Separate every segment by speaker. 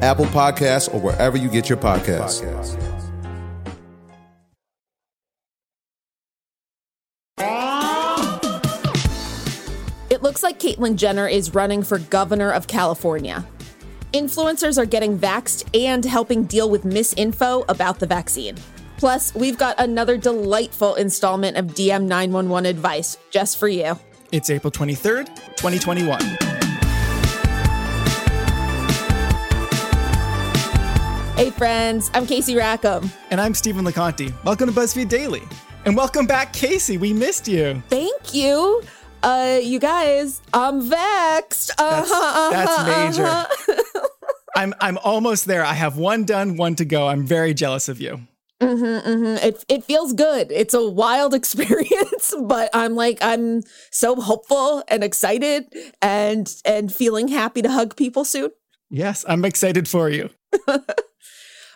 Speaker 1: Apple Podcasts, or wherever you get your podcasts.
Speaker 2: It looks like Caitlyn Jenner is running for governor of California. Influencers are getting vaxxed and helping deal with misinfo about the vaccine. Plus, we've got another delightful installment of DM 911 advice just for you.
Speaker 3: It's April 23rd, 2021.
Speaker 2: Hey, friends, I'm Casey Rackham.
Speaker 3: And I'm Stephen LaConte. Welcome to BuzzFeed Daily. And welcome back, Casey. We missed you.
Speaker 2: Thank you. Uh, you guys, I'm vexed. Uh-huh,
Speaker 3: That's, that's
Speaker 2: uh-huh,
Speaker 3: major.
Speaker 2: uh-huh.
Speaker 3: I'm I'm almost there. I have one done, one to go. I'm very jealous of you.
Speaker 2: Mm-hmm, mm-hmm. It it feels good. It's a wild experience, but I'm like I'm so hopeful and excited and and feeling happy to hug people soon.
Speaker 3: Yes, I'm excited for you.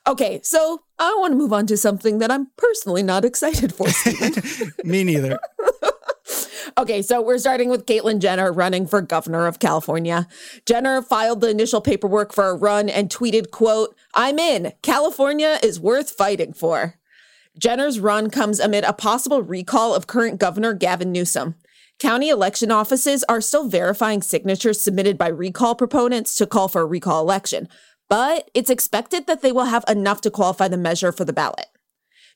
Speaker 2: Okay, so I want to move on to something that I'm personally not excited for.
Speaker 3: Me neither.
Speaker 2: Okay, so we're starting with Caitlyn Jenner running for governor of California. Jenner filed the initial paperwork for a run and tweeted, quote, I'm in. California is worth fighting for. Jenner's run comes amid a possible recall of current governor Gavin Newsom. County election offices are still verifying signatures submitted by recall proponents to call for a recall election, but it's expected that they will have enough to qualify the measure for the ballot.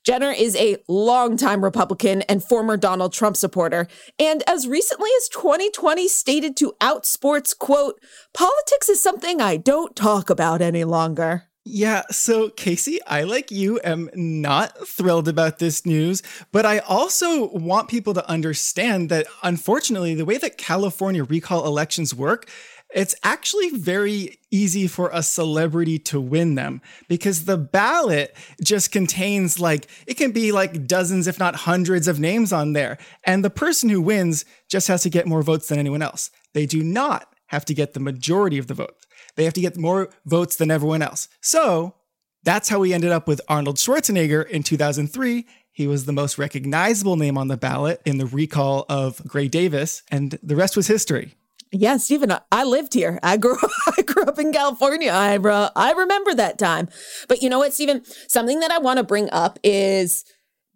Speaker 2: Jenner is a longtime Republican and former Donald Trump supporter, and as recently as 2020 stated to Outsports, quote, politics is something I don't talk about any longer.
Speaker 3: Yeah, so Casey, I like you am not thrilled about this news, but I also want people to understand that unfortunately, the way that California recall elections work, it's actually very easy for a celebrity to win them because the ballot just contains like, it can be like dozens, if not hundreds of names on there. And the person who wins just has to get more votes than anyone else. They do not have to get the majority of the vote They have to get more votes than everyone else. So that's how we ended up with Arnold Schwarzenegger in 2003. He was the most recognizable name on the ballot in the recall of Gray Davis, and the rest was history.
Speaker 2: Yeah, Stephen, I lived here. I grew I grew up in California. I I remember that time. But you know what, Stephen? Something that I want to bring up is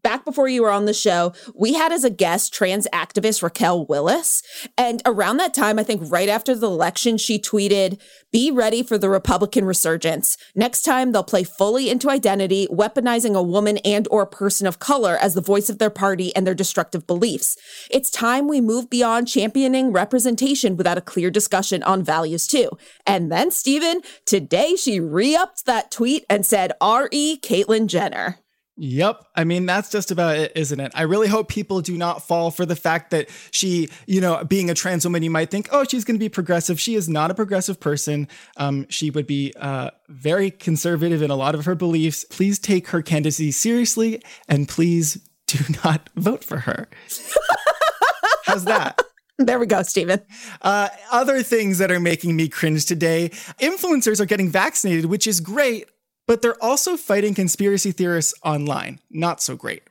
Speaker 2: back before you were on the show, we had as a guest trans activist Raquel Willis. And around that time, I think right after the election, she tweeted, Be ready for the Republican resurgence. Next time, they'll play fully into identity, weaponizing a woman and or person of color as the voice of their party and their destructive beliefs. It's time we move beyond championing representation without a clear discussion on values too. And then, Stephen, today she re-upped that tweet and said, R.E. Caitlyn Jenner.
Speaker 3: Yep. I mean, that's just about it, isn't it? I really hope people do not fall for the fact that she, you know, being a trans woman, you might think, oh, she's going to be progressive. She is not a progressive person. Um, she would be uh, very conservative in a lot of her beliefs. Please take her candidacy seriously and please do not vote for her. How's that?
Speaker 2: There we go, Stephen.
Speaker 3: Uh, other things that are making me cringe today influencers are getting vaccinated, which is great but they're also fighting conspiracy theorists online. Not so great.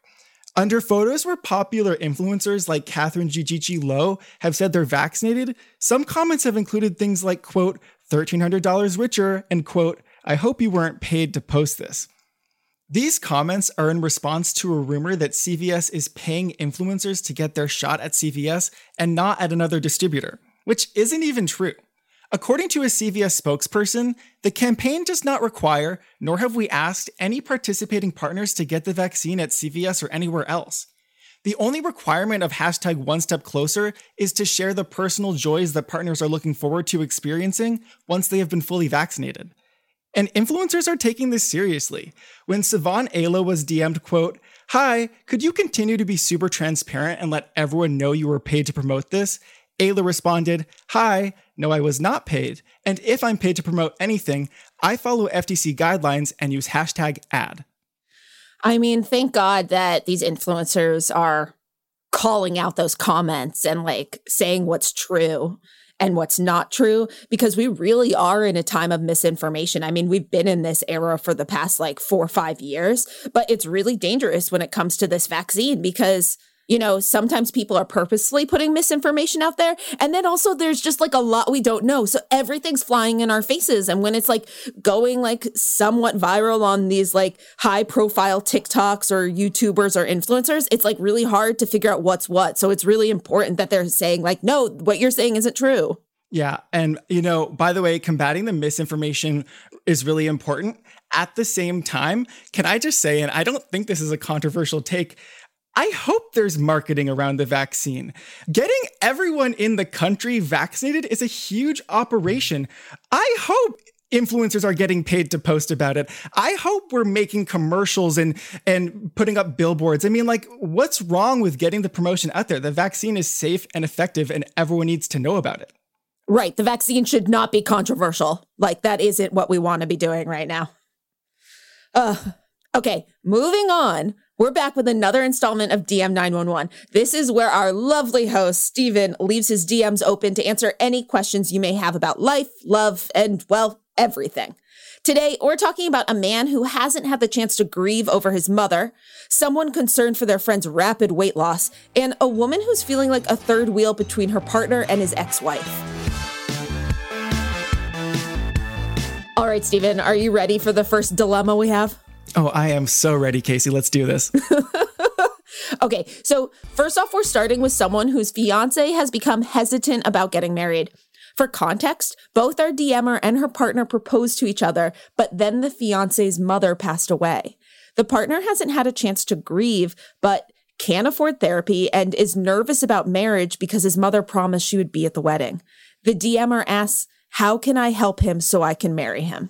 Speaker 3: Under photos where popular influencers like Catherine Gigi Low have said they're vaccinated, some comments have included things like, quote, $1,300 richer, and quote, I hope you weren't paid to post this. These comments are in response to a rumor that CVS is paying influencers to get their shot at CVS and not at another distributor, which isn't even true. According to a CVS spokesperson, the campaign does not require, nor have we asked, any participating partners to get the vaccine at CVS or anywhere else. The only requirement of hashtag one step closer is to share the personal joys that partners are looking forward to experiencing once they have been fully vaccinated. And influencers are taking this seriously. When Sivan Ayla was DM'd, quote, Hi, could you continue to be super transparent and let everyone know you were paid to promote this? Ayla responded, Hi, no, I was not paid. And if I'm paid to promote anything, I follow FTC guidelines and use hashtag ad.
Speaker 2: I mean, thank God that these influencers are calling out those comments and like saying what's true and what's not true because we really are in a time of misinformation. I mean, we've been in this era for the past like four or five years, but it's really dangerous when it comes to this vaccine because you know, sometimes people are purposely putting misinformation out there. And then also there's just like a lot we don't know. So everything's flying in our faces. And when it's like going like somewhat viral on these like high profile TikToks or YouTubers or influencers, it's like really hard to figure out what's what. So it's really important that they're saying like, no, what you're saying isn't true.
Speaker 3: Yeah. And, you know, by the way, combating the misinformation is really important. At the same time, can I just say, and I don't think this is a controversial take, I hope there's marketing around the vaccine. Getting everyone in the country vaccinated is a huge operation. I hope influencers are getting paid to post about it. I hope we're making commercials and and putting up billboards. I mean like what's wrong with getting the promotion out there? The vaccine is safe and effective and everyone needs to know about it.
Speaker 2: Right, the vaccine should not be controversial. Like that isn't what we want to be doing right now. Uh okay, moving on. We're back with another installment of DM 911. This is where our lovely host, Stephen, leaves his DMs open to answer any questions you may have about life, love, and, well, everything. Today, we're talking about a man who hasn't had the chance to grieve over his mother, someone concerned for their friend's rapid weight loss, and a woman who's feeling like a third wheel between her partner and his ex wife. All right, Stephen, are you ready for the first dilemma we have?
Speaker 3: Oh, I am so ready, Casey. Let's do this.
Speaker 2: okay, so first off, we're starting with someone whose fiance has become hesitant about getting married. For context, both our DMer and her partner proposed to each other, but then the fiance's mother passed away. The partner hasn't had a chance to grieve, but can't afford therapy and is nervous about marriage because his mother promised she would be at the wedding. The DMer asks, How can I help him so I can marry him?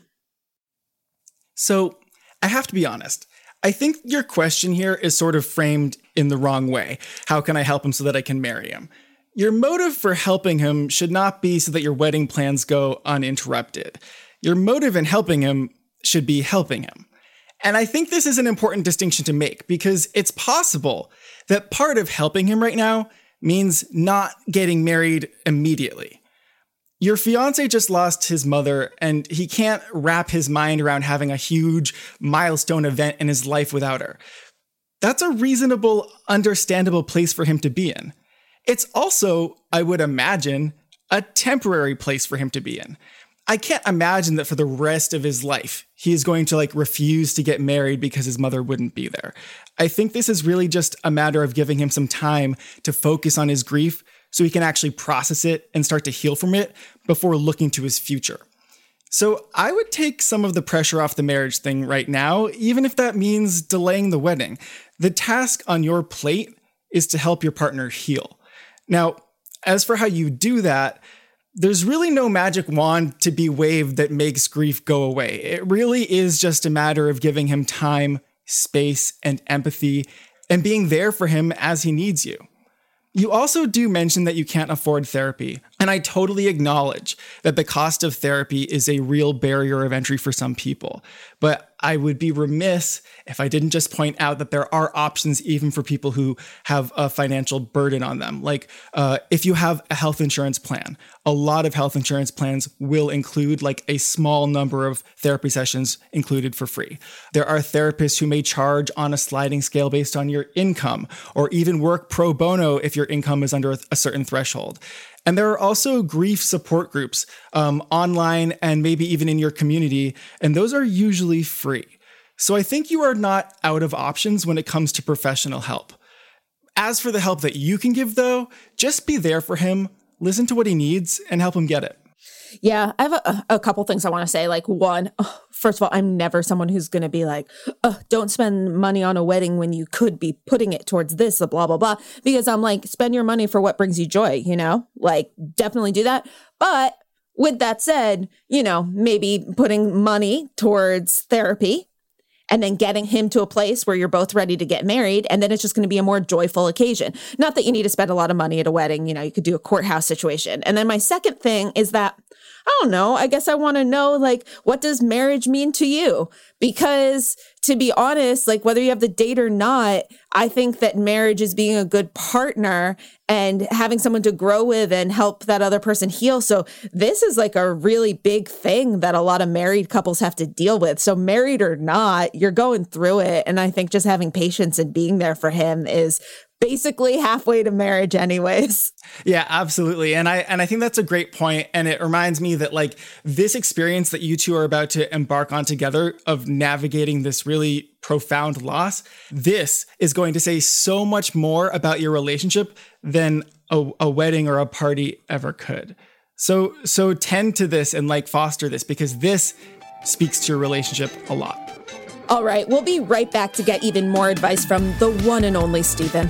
Speaker 3: So, I have to be honest. I think your question here is sort of framed in the wrong way. How can I help him so that I can marry him? Your motive for helping him should not be so that your wedding plans go uninterrupted. Your motive in helping him should be helping him. And I think this is an important distinction to make because it's possible that part of helping him right now means not getting married immediately. Your fiance just lost his mother, and he can't wrap his mind around having a huge milestone event in his life without her. That's a reasonable, understandable place for him to be in. It's also, I would imagine, a temporary place for him to be in. I can't imagine that for the rest of his life, he is going to like refuse to get married because his mother wouldn't be there. I think this is really just a matter of giving him some time to focus on his grief so he can actually process it and start to heal from it before looking to his future. So I would take some of the pressure off the marriage thing right now, even if that means delaying the wedding. The task on your plate is to help your partner heal. Now, as for how you do that, there's really no magic wand to be waved that makes grief go away. It really is just a matter of giving him time, space, and empathy, and being there for him as he needs you. You also do mention that you can't afford therapy, and I totally acknowledge that the cost of therapy is a real barrier of entry for some people. But I would be remiss if I didn't just point out that there are options even for people who have a financial burden on them. Like uh, if you have a health insurance plan, a lot of health insurance plans will include like a small number of therapy sessions included for free. There are therapists who may charge on a sliding scale based on your income, or even work pro bono if your income is under a certain threshold. And there are also grief support groups um, online and maybe even in your community, and those are usually free. So I think you are not out of options when it comes to professional help. As for the help that you can give, though, just be there for him, listen to what he needs, and help him get it.
Speaker 2: Yeah, I have a, a couple things I want to say. Like, one, uh, first of all, I'm never someone who's going to be like, oh, don't spend money on a wedding when you could be putting it towards this, blah, blah, blah. Because I'm like, spend your money for what brings you joy, you know? Like, definitely do that. But with that said, you know, maybe putting money towards therapy and then getting him to a place where you're both ready to get married. And then it's just going to be a more joyful occasion. Not that you need to spend a lot of money at a wedding. You know, you could do a courthouse situation. And then my second thing is that don't know. I guess I want to know, like, what does marriage mean to you? Because to be honest, like, whether you have the date or not, I think that marriage is being a good partner and having someone to grow with and help that other person heal. So, this is like a really big thing that a lot of married couples have to deal with. So, married or not, you're going through it. And I think just having patience and being there for him is basically halfway to marriage anyways.
Speaker 3: Yeah, absolutely. And I and I think that's a great point and it reminds me that like this experience that you two are about to embark on together of navigating this really profound loss, this is going to say so much more about your relationship than a, a wedding or a party ever could. So so tend to this and like foster this because this speaks to your relationship a lot.
Speaker 2: All right, we'll be right back to get even more advice from the one and only Stephen.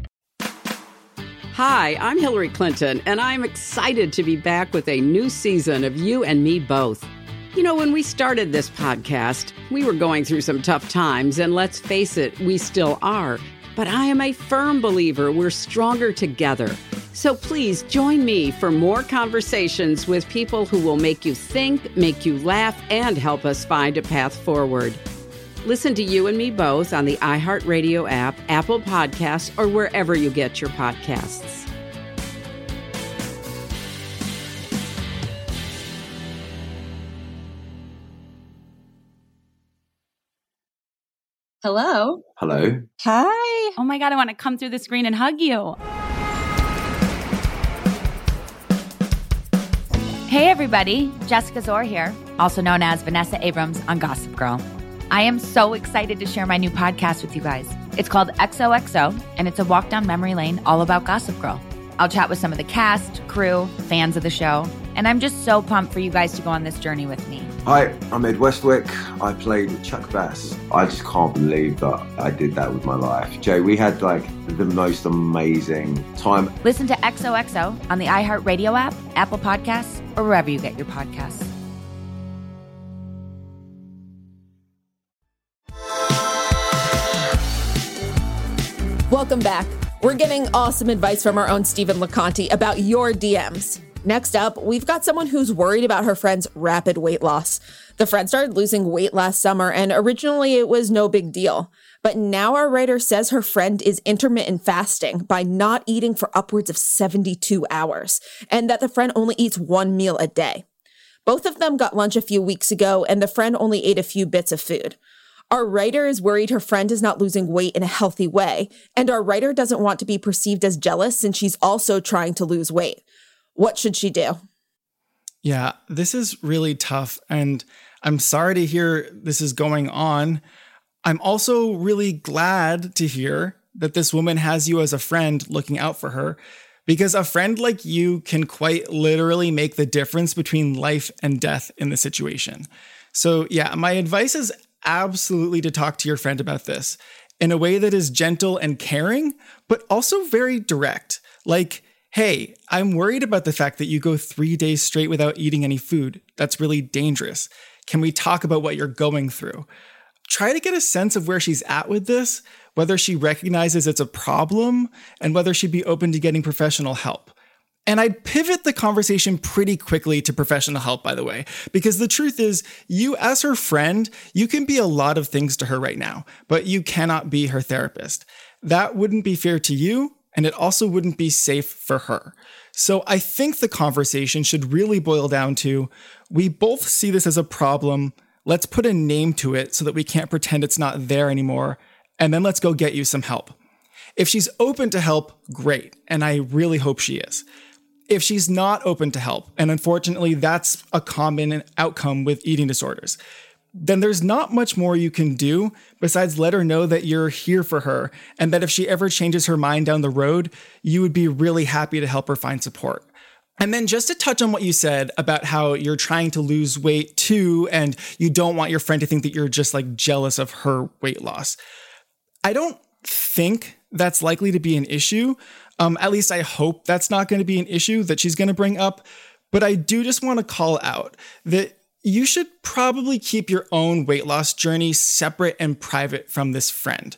Speaker 4: Hi, I'm Hillary Clinton, and I'm excited to be back with a new season of You and Me Both. You know, when we started this podcast, we were going through some tough times, and let's face it, we still are. But I am a firm believer we're stronger together. So please join me for more conversations with people who will make you think, make you laugh, and help us find a path forward. Listen to You and Me Both on the iHeartRadio app, Apple Podcasts, or wherever you get your podcasts.
Speaker 5: Hello.
Speaker 6: Hello.
Speaker 5: Hi.
Speaker 7: Oh my God, I want to come through the screen and hug you. Hey, everybody. Jessica Szohr here, also known as Vanessa Abrams on Gossip Girl. I am so excited to share my new podcast with you guys. It's called XOXO, and it's a walk down memory lane all about Gossip Girl. I'll chat with some of the cast, crew, fans of the show, and I'm just so pumped for you guys to go on this journey with me.
Speaker 6: Hi, I'm Ed Westwick. I played Chuck Bass. I just can't believe that I did that with my life. Jay, we had like the most amazing time.
Speaker 7: Listen to XOXO on the iHeartRadio app, Apple Podcasts, or wherever you get your podcasts.
Speaker 2: Welcome back. We're getting awesome advice from our own Stephen LaConte about your DMs. Next up, we've got someone who's worried about her friend's rapid weight loss. The friend started losing weight last summer, and originally it was no big deal. But now our writer says her friend is intermittent fasting by not eating for upwards of 72 hours, and that the friend only eats one meal a day. Both of them got lunch a few weeks ago, and the friend only ate a few bits of food. Our writer is worried her friend is not losing weight in a healthy way, and our writer doesn't want to be perceived as jealous since she's also trying to lose weight. What should she do?
Speaker 3: Yeah, this is really tough, and I'm sorry to hear this is going on. I'm also really glad to hear that this woman has you as a friend looking out for her because a friend like you can quite literally make the difference between life and death in the situation. So, yeah, my advice is absolutely to talk to your friend about this in a way that is gentle and caring, but also very direct. Like, hey, I'm worried about the fact that you go three days straight without eating any food. That's really dangerous. Can we talk about what you're going through? Try to get a sense of where she's at with this, whether she recognizes it's a problem, and whether she'd be open to getting professional help. And I'd pivot the conversation pretty quickly to professional help, by the way, because the truth is, you as her friend, you can be a lot of things to her right now, but you cannot be her therapist. That wouldn't be fair to you, and it also wouldn't be safe for her. So I think the conversation should really boil down to we both see this as a problem. Let's put a name to it so that we can't pretend it's not there anymore. And then let's go get you some help. If she's open to help, great. And I really hope she is if she's not open to help, and unfortunately that's a common outcome with eating disorders, then there's not much more you can do besides let her know that you're here for her and that if she ever changes her mind down the road, you would be really happy to help her find support. And then just to touch on what you said about how you're trying to lose weight too, and you don't want your friend to think that you're just like jealous of her weight loss. I don't think that's likely to be an issue. Um, at least I hope that's not going to be an issue that she's going to bring up. But I do just want to call out that you should probably keep your own weight loss journey separate and private from this friend.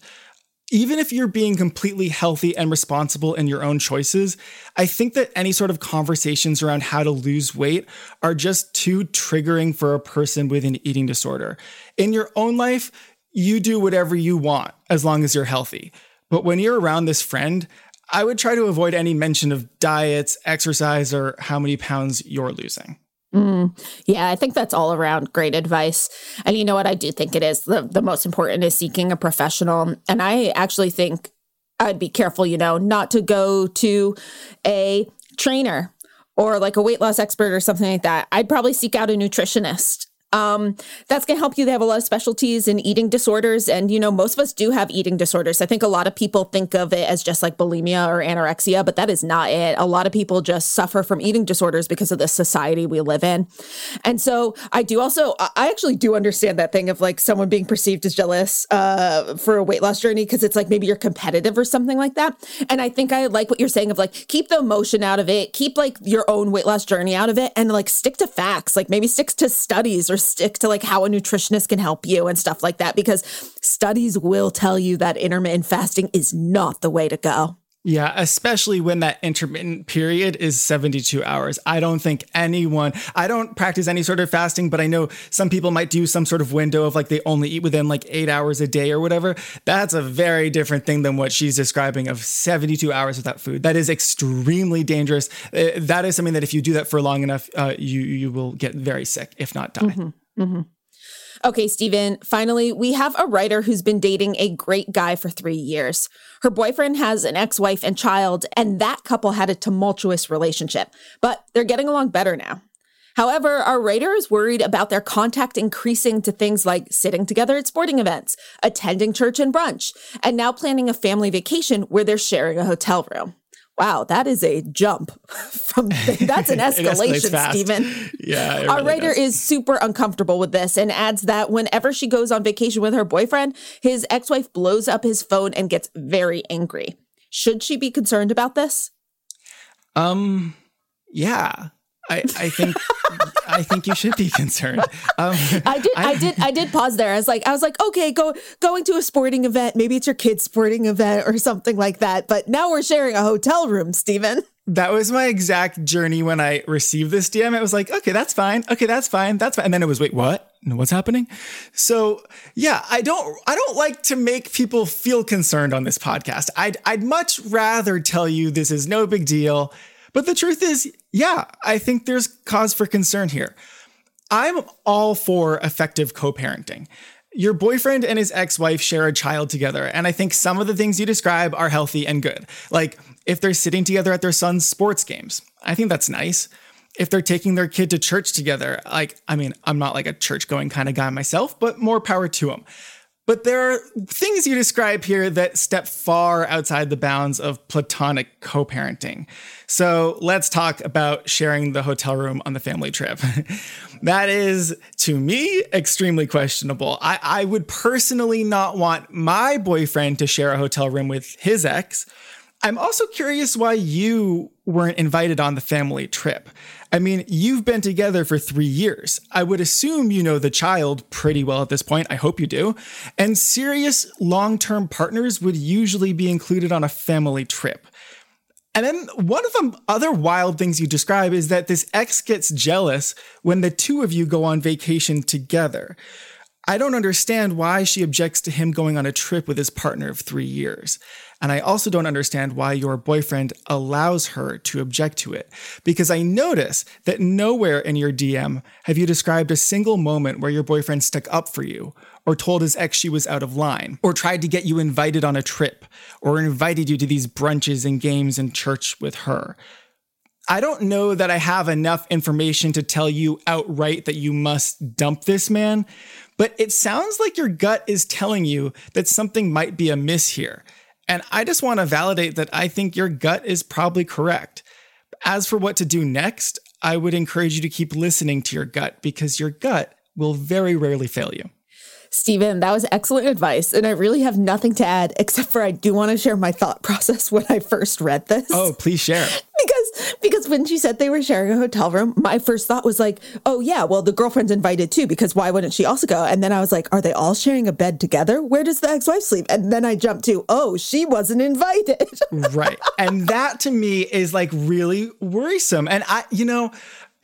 Speaker 3: Even if you're being completely healthy and responsible in your own choices, I think that any sort of conversations around how to lose weight are just too triggering for a person with an eating disorder. In your own life, you do whatever you want as long as you're healthy. But when you're around this friend, I would try to avoid any mention of diets, exercise, or how many pounds you're losing.
Speaker 2: Mm, yeah, I think that's all around great advice. And you know what? I do think it is. The, the most important is seeking a professional. And I actually think I'd be careful, you know, not to go to a trainer or like a weight loss expert or something like that. I'd probably seek out a nutritionist um, that's going to help you. They have a lot of specialties in eating disorders. And, you know, most of us do have eating disorders. I think a lot of people think of it as just like bulimia or anorexia, but that is not it. A lot of people just suffer from eating disorders because of the society we live in. And so I do also, I actually do understand that thing of like someone being perceived as jealous uh, for a weight loss journey because it's like maybe you're competitive or something like that. And I think I like what you're saying of like keep the emotion out of it, keep like your own weight loss journey out of it, and like stick to facts, like maybe stick to studies or stick to like how a nutritionist can help you and stuff like that because studies will tell you that intermittent fasting is not the way to go.
Speaker 3: Yeah, especially when that intermittent period is 72 hours. I don't think anyone, I don't practice any sort of fasting, but I know some people might do some sort of window of like they only eat within like eight hours a day or whatever. That's a very different thing than what she's describing of 72 hours without food. That is extremely dangerous. Uh, that is something that if you do that for long enough, uh, you, you will get very sick, if not die.
Speaker 2: Mm-hmm. Mm-hmm. Okay, Stephen, finally, we have a writer who's been dating a great guy for three years. Her boyfriend has an ex wife and child, and that couple had a tumultuous relationship, but they're getting along better now. However, our writer is worried about their contact increasing to things like sitting together at sporting events, attending church and brunch, and now planning a family vacation where they're sharing a hotel room. Wow, that is a jump from that's an escalation, Stephen.
Speaker 3: Yeah.
Speaker 2: Really Our writer does. is super uncomfortable with this and adds that whenever she goes on vacation with her boyfriend, his ex-wife blows up his phone and gets very angry. Should she be concerned about this?
Speaker 3: Um yeah. I, I think I think you should be concerned. Um,
Speaker 2: I did I, I, did I did pause there. I was like I was like, okay, go going to a sporting event. Maybe it's your kid's sporting event or something like that. But now we're sharing a hotel room, Stephen.
Speaker 3: That was my exact journey when I received this DM. It was like, okay, that's fine. Okay, that's fine. That's fine. And then it was, wait, what? What's happening? So yeah, I don't, I don't like to make people feel concerned on this podcast. I'd, I'd much rather tell you this is no big deal. But the truth is, yeah, I think there's cause for concern here. I'm all for effective co-parenting. Your boyfriend and his ex wife share a child together, and I think some of the things you describe are healthy and good. Like if they're sitting together at their son's sports games, I think that's nice. If they're taking their kid to church together, like, I mean, I'm not like a church going kind of guy myself, but more power to them. But there are things you describe here that step far outside the bounds of platonic co parenting. So let's talk about sharing the hotel room on the family trip. that is, to me, extremely questionable. I, I would personally not want my boyfriend to share a hotel room with his ex. I'm also curious why you weren't invited on the family trip. I mean, you've been together for three years. I would assume you know the child pretty well at this point. I hope you do. And serious long term partners would usually be included on a family trip. And then one of the other wild things you describe is that this ex gets jealous when the two of you go on vacation together. I don't understand why she objects to him going on a trip with his partner of three years. And I also don't understand why your boyfriend allows her to object to it. Because I notice that nowhere in your DM have you described a single moment where your boyfriend stuck up for you, or told his ex she was out of line, or tried to get you invited on a trip, or invited you to these brunches and games and church with her. I don't know that I have enough information to tell you outright that you must dump this man, but it sounds like your gut is telling you that something might be amiss here. And I just want to validate that I think your gut is probably correct. As for what to do next, I would encourage you to keep listening to your gut because your gut will very rarely fail you.
Speaker 2: Stephen, that was excellent advice. And I really have nothing to add except for I do want to share my thought process when I first read this.
Speaker 3: Oh, please share.
Speaker 2: because when she said they were sharing a hotel room, my first thought was like, oh yeah, well the girlfriend's invited too, because why wouldn't she also go? And then I was like, are they all sharing a bed together? Where does the ex-wife sleep? And then I jumped to, oh, she wasn't invited.
Speaker 3: right. And that to me is like really worrisome. And I, you know,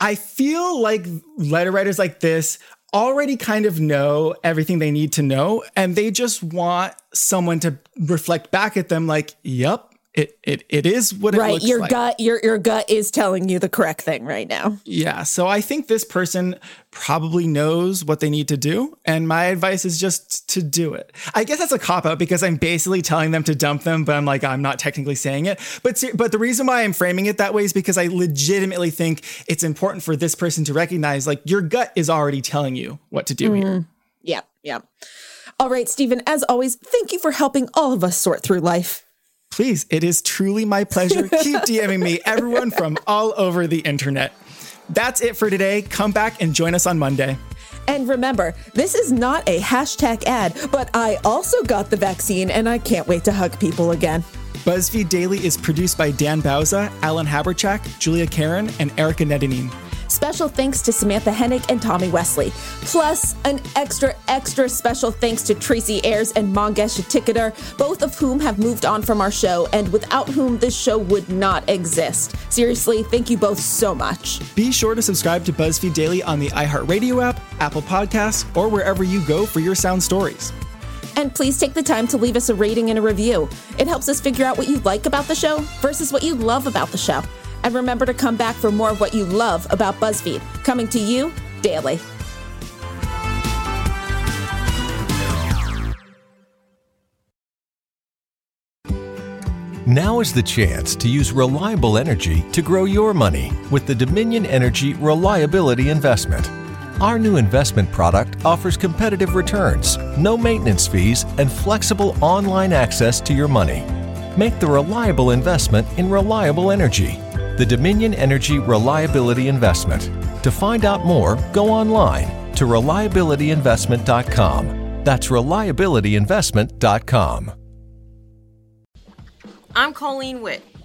Speaker 3: I feel like letter writers like this already kind of know everything they need to know and they just want someone to reflect back at them like yep it it, it is what
Speaker 2: right,
Speaker 3: it looks
Speaker 2: your
Speaker 3: like.
Speaker 2: gut your your gut is telling you the correct thing right now.
Speaker 3: Yeah, so I think this person probably knows what they need to do and my advice is just to do it. I guess that's a cop out because I'm basically telling them to dump them, but I'm like I'm not technically saying it. But but the reason why I'm framing it that way is because I legitimately think it's important for this person to recognize like your gut is already telling you what to do mm-hmm. here.
Speaker 2: Yeah, yeah. All right, Stephen, as always, thank you for helping all of us sort through life
Speaker 3: please, it is truly my pleasure. Keep DMing me, everyone from all over the internet. That's it for today. Come back and join us on Monday.
Speaker 2: And remember, this is not a hashtag ad, but I also got the vaccine and I can't wait to hug people again.
Speaker 3: BuzzFeed Daily is produced by Dan Bauza, Alan Haberchak, Julia Karen, and Erica Nedinin.
Speaker 2: Special thanks to Samantha Hennick and Tommy Wesley. Plus, an extra, extra special thanks to Tracy Ayers and Mangesh Hattikudur, both of whom have moved on from our show and without whom this show would not exist. Seriously, thank you both so much.
Speaker 3: Be sure to subscribe to BuzzFeed Daily on the iHeartRadio app, Apple Podcasts, or wherever you go for your sound stories.
Speaker 2: And please take the time to leave us a rating and a review. It helps us figure out what you like about the show versus what you love about the show. And remember to come back for more of what you love about BuzzFeed, coming to you daily.
Speaker 5: Now is the chance to use reliable energy to grow your money with the Dominion Energy Reliability Investment. Our new investment product offers competitive returns, no maintenance fees, and flexible online access to your money. Make the reliable investment in reliable energy the Dominion Energy Reliability Investment. To find out more, go online to reliabilityinvestment.com. That's reliabilityinvestment.com.
Speaker 8: I'm Colleen Witt